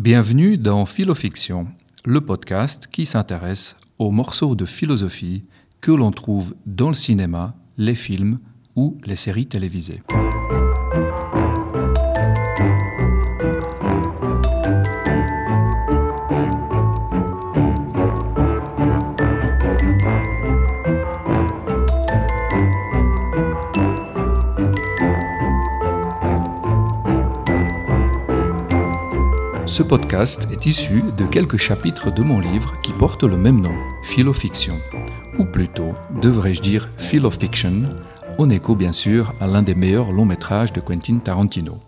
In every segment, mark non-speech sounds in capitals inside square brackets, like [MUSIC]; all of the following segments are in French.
Bienvenue dans Philofiction, le podcast qui s'intéresse aux morceaux de philosophie que l'on trouve dans le cinéma, les films ou les séries télévisées. Ce podcast est issu de quelques chapitres de mon livre qui porte le même nom, Philofiction, ou plutôt, devrais-je dire Philofiction, en écho bien sûr à l'un des meilleurs longs métrages de Quentin Tarantino.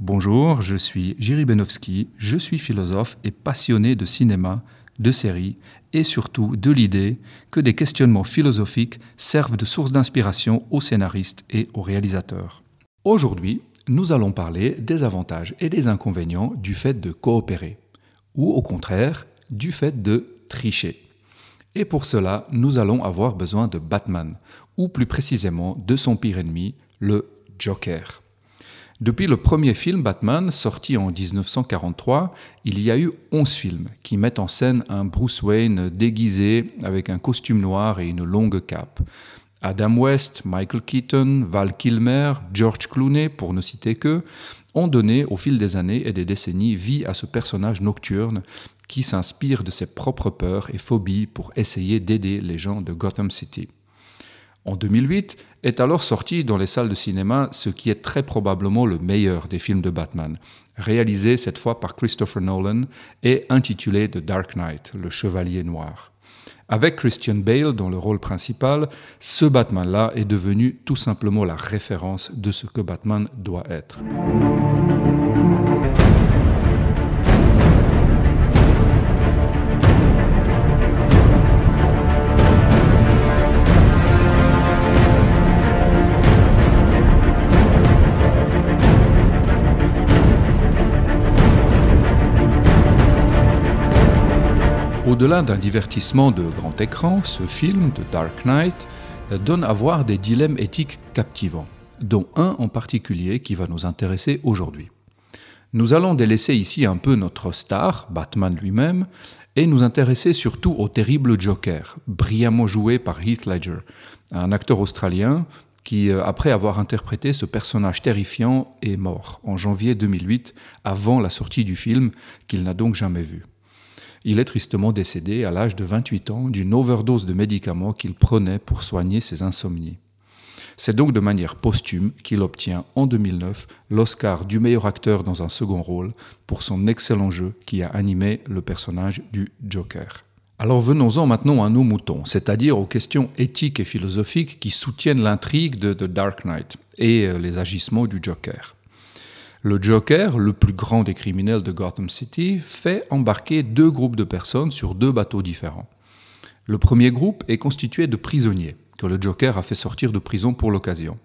Bonjour, je suis Jiri Benowski, je suis philosophe et passionné de cinéma, de séries et surtout de l'idée que des questionnements philosophiques servent de source d'inspiration aux scénaristes et aux réalisateurs. Aujourd'hui, nous allons parler des avantages et des inconvénients du fait de coopérer, ou au contraire, du fait de tricher. Et pour cela, nous allons avoir besoin de Batman, ou plus précisément de son pire ennemi, le Joker. Depuis le premier film Batman, sorti en 1943, il y a eu 11 films qui mettent en scène un Bruce Wayne déguisé avec un costume noir et une longue cape. Adam West, Michael Keaton, Val Kilmer, George Clooney, pour ne citer que, ont donné au fil des années et des décennies vie à ce personnage nocturne qui s'inspire de ses propres peurs et phobies pour essayer d'aider les gens de Gotham City. En 2008 est alors sorti dans les salles de cinéma ce qui est très probablement le meilleur des films de Batman, réalisé cette fois par Christopher Nolan et intitulé The Dark Knight, le Chevalier Noir. Avec Christian Bale dans le rôle principal, ce Batman-là est devenu tout simplement la référence de ce que Batman doit être. Au-delà d'un divertissement de grand écran, ce film, The Dark Knight, donne à voir des dilemmes éthiques captivants, dont un en particulier qui va nous intéresser aujourd'hui. Nous allons délaisser ici un peu notre star, Batman lui-même, et nous intéresser surtout au terrible Joker, brillamment joué par Heath Ledger, un acteur australien qui, euh, après avoir interprété ce personnage terrifiant, est mort en janvier 2008, avant la sortie du film, qu'il n'a donc jamais vu. Il est tristement décédé à l'âge de 28 ans d'une overdose de médicaments qu'il prenait pour soigner ses insomnies. C'est donc de manière posthume qu'il obtient en 2009 l'Oscar du meilleur acteur dans un second rôle pour son excellent jeu qui a animé le personnage du Joker. Alors venons-en maintenant à nos moutons, c'est-à-dire aux questions éthiques et philosophiques qui soutiennent l'intrigue de The Dark Knight et euh, les agissements du Joker. Le Joker, le plus grand des criminels de Gotham City, fait embarquer deux groupes de personnes sur deux bateaux différents. Le premier groupe est constitué de prisonniers, que le Joker a fait sortir de prison pour l'occasion,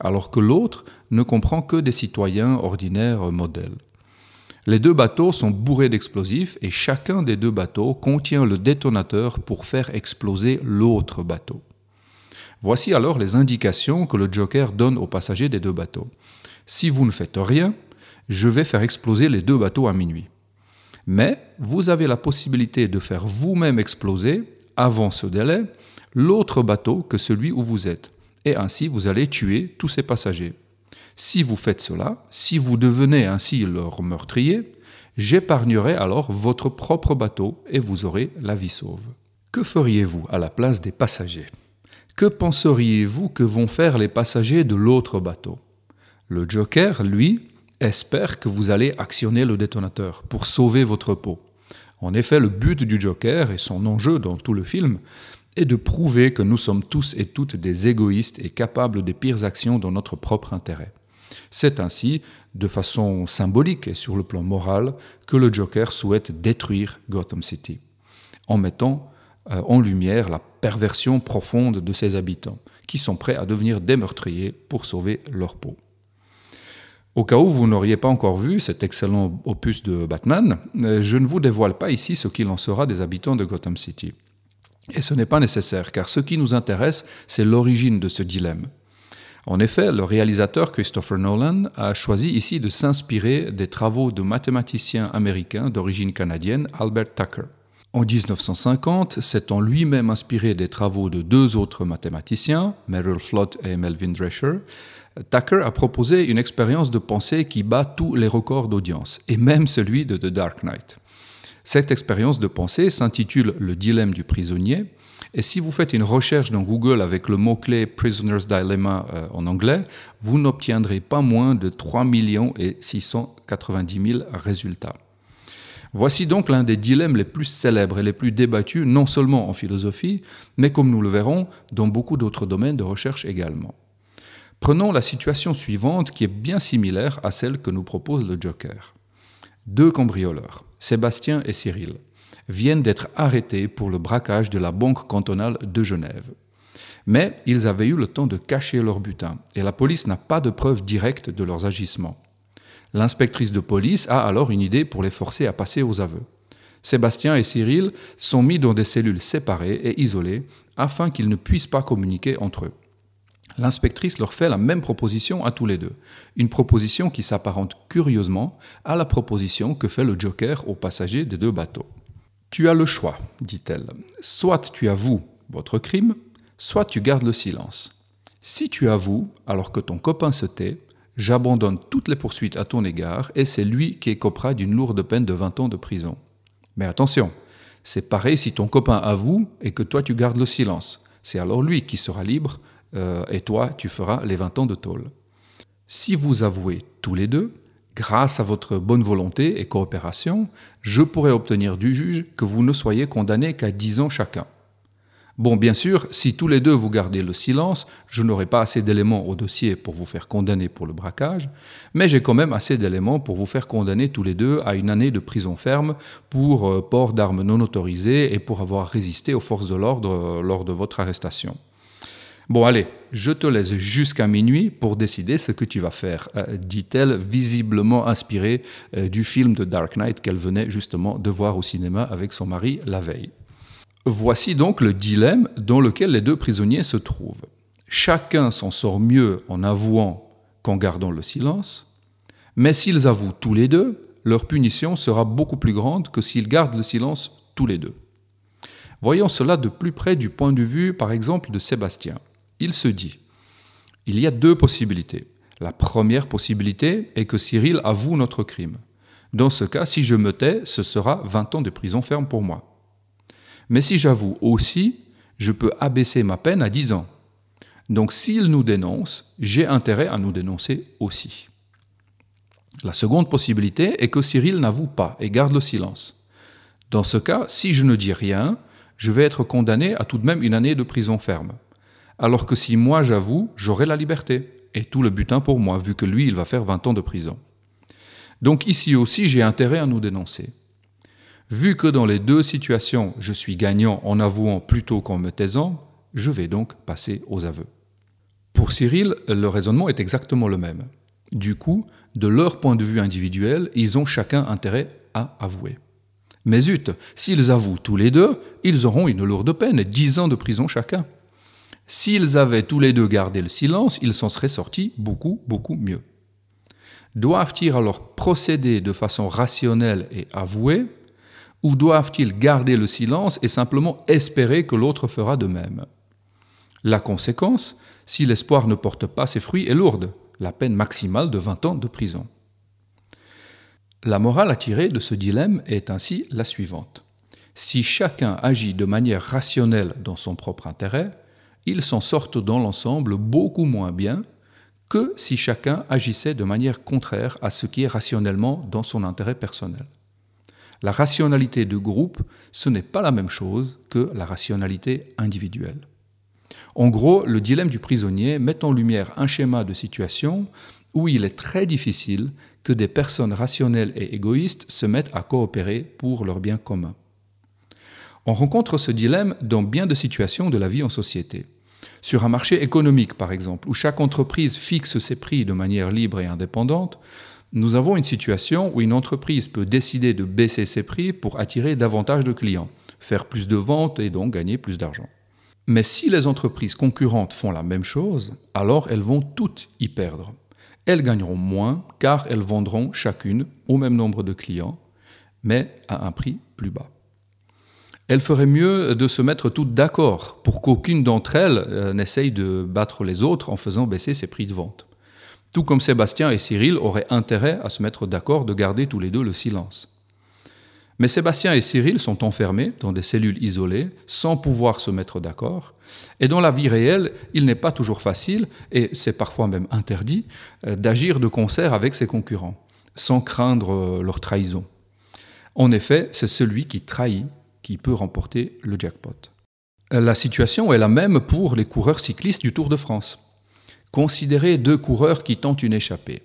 alors que l'autre ne comprend que des citoyens ordinaires modèles. Les deux bateaux sont bourrés d'explosifs et chacun des deux bateaux contient le détonateur pour faire exploser l'autre bateau. Voici alors les indications que le Joker donne aux passagers des deux bateaux. Si vous ne faites rien, je vais faire exploser les deux bateaux à minuit. Mais vous avez la possibilité de faire vous-même exploser, avant ce délai, l'autre bateau que celui où vous êtes. Et ainsi, vous allez tuer tous ces passagers. Si vous faites cela, si vous devenez ainsi leur meurtrier, j'épargnerai alors votre propre bateau et vous aurez la vie sauve. Que feriez-vous à la place des passagers? Que penseriez-vous que vont faire les passagers de l'autre bateau? Le Joker, lui, espère que vous allez actionner le détonateur pour sauver votre peau. En effet, le but du Joker et son enjeu dans tout le film est de prouver que nous sommes tous et toutes des égoïstes et capables des pires actions dans notre propre intérêt. C'est ainsi, de façon symbolique et sur le plan moral, que le Joker souhaite détruire Gotham City, en mettant euh, en lumière la perversion profonde de ses habitants, qui sont prêts à devenir des meurtriers pour sauver leur peau. Au cas où vous n'auriez pas encore vu cet excellent opus de Batman, euh, je ne vous dévoile pas ici ce qu'il en sera des habitants de Gotham City. Et ce n'est pas nécessaire, car ce qui nous intéresse, c'est l'origine de ce dilemme. En effet, le réalisateur Christopher Nolan a choisi ici de s'inspirer des travaux de mathématicien américain d'origine canadienne Albert Tucker. En 1950, s'étant lui-même inspiré des travaux de deux autres mathématiciens, Merrill Flood et Melvin Drescher, Tucker a proposé une expérience de pensée qui bat tous les records d'audience, et même celui de The Dark Knight. Cette expérience de pensée s'intitule Le dilemme du prisonnier, et si vous faites une recherche dans Google avec le mot-clé Prisoner's Dilemma euh, en anglais, vous n'obtiendrez pas moins de 3 690 000 résultats. Voici donc l'un des dilemmes les plus célèbres et les plus débattus, non seulement en philosophie, mais comme nous le verrons, dans beaucoup d'autres domaines de recherche également. Prenons la situation suivante qui est bien similaire à celle que nous propose le Joker. Deux cambrioleurs, Sébastien et Cyril, viennent d'être arrêtés pour le braquage de la Banque cantonale de Genève. Mais ils avaient eu le temps de cacher leur butin et la police n'a pas de preuves directes de leurs agissements. L'inspectrice de police a alors une idée pour les forcer à passer aux aveux. Sébastien et Cyril sont mis dans des cellules séparées et isolées afin qu'ils ne puissent pas communiquer entre eux. L'inspectrice leur fait la même proposition à tous les deux, une proposition qui s'apparente curieusement à la proposition que fait le Joker aux passagers des deux bateaux. Tu as le choix, dit-elle. Soit tu avoues votre crime, soit tu gardes le silence. Si tu avoues, alors que ton copain se tait, j'abandonne toutes les poursuites à ton égard et c'est lui qui écopera d'une lourde peine de 20 ans de prison. Mais attention, c'est pareil si ton copain avoue et que toi tu gardes le silence. C'est alors lui qui sera libre euh, et toi, tu feras les 20 ans de tôle. Si vous avouez tous les deux, grâce à votre bonne volonté et coopération, je pourrai obtenir du juge que vous ne soyez condamnés qu'à 10 ans chacun. Bon, bien sûr, si tous les deux vous gardez le silence, je n'aurai pas assez d'éléments au dossier pour vous faire condamner pour le braquage, mais j'ai quand même assez d'éléments pour vous faire condamner tous les deux à une année de prison ferme pour euh, port d'armes non autorisées et pour avoir résisté aux forces de l'ordre euh, lors de votre arrestation. Bon, allez, je te laisse jusqu'à minuit pour décider ce que tu vas faire, euh, dit-elle, visiblement inspirée euh, du film de Dark Knight qu'elle venait justement de voir au cinéma avec son mari la veille. Voici donc le dilemme dans lequel les deux prisonniers se trouvent. Chacun s'en sort mieux en avouant qu'en gardant le silence, mais s'ils avouent tous les deux, leur punition sera beaucoup plus grande que s'ils gardent le silence tous les deux. Voyons cela de plus près du point de vue, par exemple, de Sébastien il se dit, il y a deux possibilités. La première possibilité est que Cyril avoue notre crime. Dans ce cas, si je me tais, ce sera 20 ans de prison ferme pour moi. Mais si j'avoue aussi, je peux abaisser ma peine à 10 ans. Donc s'il nous dénonce, j'ai intérêt à nous dénoncer aussi. La seconde possibilité est que Cyril n'avoue pas et garde le silence. Dans ce cas, si je ne dis rien, je vais être condamné à tout de même une année de prison ferme. Alors que si moi j'avoue, j'aurai la liberté et tout le butin pour moi, vu que lui, il va faire 20 ans de prison. Donc ici aussi, j'ai intérêt à nous dénoncer. Vu que dans les deux situations, je suis gagnant en avouant plutôt qu'en me taisant, je vais donc passer aux aveux. Pour Cyril, le raisonnement est exactement le même. Du coup, de leur point de vue individuel, ils ont chacun intérêt à avouer. Mais zut, s'ils avouent tous les deux, ils auront une lourde peine, 10 ans de prison chacun. S'ils avaient tous les deux gardé le silence, ils s'en seraient sortis beaucoup, beaucoup mieux. Doivent-ils alors procéder de façon rationnelle et avouée, ou doivent-ils garder le silence et simplement espérer que l'autre fera de même? La conséquence, si l'espoir ne porte pas ses fruits, est lourde, la peine maximale de 20 ans de prison. La morale à tirer de ce dilemme est ainsi la suivante. Si chacun agit de manière rationnelle dans son propre intérêt, ils s'en sortent dans l'ensemble beaucoup moins bien que si chacun agissait de manière contraire à ce qui est rationnellement dans son intérêt personnel. La rationalité de groupe, ce n'est pas la même chose que la rationalité individuelle. En gros, le dilemme du prisonnier met en lumière un schéma de situation où il est très difficile que des personnes rationnelles et égoïstes se mettent à coopérer pour leur bien commun. On rencontre ce dilemme dans bien de situations de la vie en société. Sur un marché économique, par exemple, où chaque entreprise fixe ses prix de manière libre et indépendante, nous avons une situation où une entreprise peut décider de baisser ses prix pour attirer davantage de clients, faire plus de ventes et donc gagner plus d'argent. Mais si les entreprises concurrentes font la même chose, alors elles vont toutes y perdre. Elles gagneront moins car elles vendront chacune au même nombre de clients, mais à un prix plus bas. Elles feraient mieux de se mettre toutes d'accord pour qu'aucune d'entre elles euh, n'essaye de battre les autres en faisant baisser ses prix de vente. Tout comme Sébastien et Cyril auraient intérêt à se mettre d'accord de garder tous les deux le silence. Mais Sébastien et Cyril sont enfermés dans des cellules isolées, sans pouvoir se mettre d'accord, et dans la vie réelle, il n'est pas toujours facile, et c'est parfois même interdit, euh, d'agir de concert avec ses concurrents, sans craindre euh, leur trahison. En effet, c'est celui qui trahit qui peut remporter le jackpot. La situation est la même pour les coureurs cyclistes du Tour de France. Considérez deux coureurs qui tentent une échappée.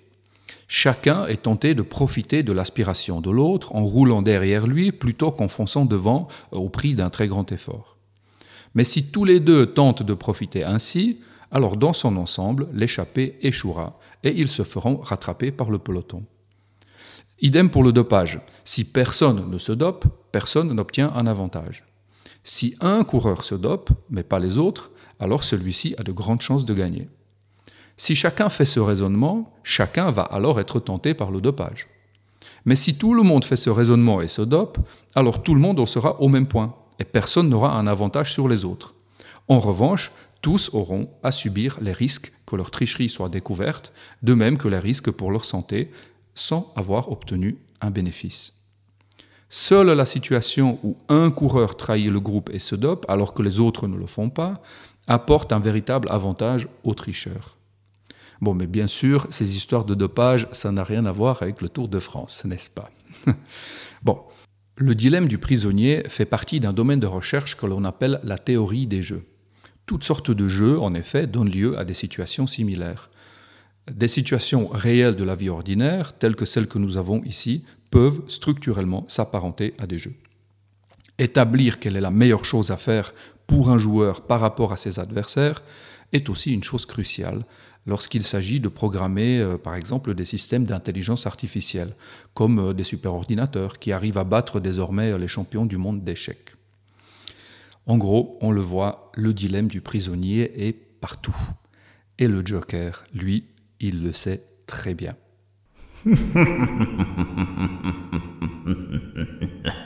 Chacun est tenté de profiter de l'aspiration de l'autre en roulant derrière lui plutôt qu'en fonçant devant au prix d'un très grand effort. Mais si tous les deux tentent de profiter ainsi, alors dans son ensemble, l'échappée échouera et ils se feront rattraper par le peloton. Idem pour le dopage. Si personne ne se dope, personne n'obtient un avantage. Si un coureur se dope, mais pas les autres, alors celui-ci a de grandes chances de gagner. Si chacun fait ce raisonnement, chacun va alors être tenté par le dopage. Mais si tout le monde fait ce raisonnement et se dope, alors tout le monde en sera au même point, et personne n'aura un avantage sur les autres. En revanche, tous auront à subir les risques que leur tricherie soit découverte, de même que les risques pour leur santé, sans avoir obtenu un bénéfice. Seule la situation où un coureur trahit le groupe et se dope, alors que les autres ne le font pas, apporte un véritable avantage aux tricheurs. Bon, mais bien sûr, ces histoires de dopage, ça n'a rien à voir avec le Tour de France, n'est-ce pas? [LAUGHS] Bon, le dilemme du prisonnier fait partie d'un domaine de recherche que l'on appelle la théorie des jeux. Toutes sortes de jeux, en effet, donnent lieu à des situations similaires. Des situations réelles de la vie ordinaire, telles que celles que nous avons ici, peuvent structurellement s'apparenter à des jeux. Établir quelle est la meilleure chose à faire pour un joueur par rapport à ses adversaires est aussi une chose cruciale lorsqu'il s'agit de programmer, euh, par exemple, des systèmes d'intelligence artificielle, comme euh, des superordinateurs qui arrivent à battre désormais les champions du monde d'échecs. En gros, on le voit, le dilemme du prisonnier est partout. Et le Joker, lui, il le sait très bien. [LAUGHS]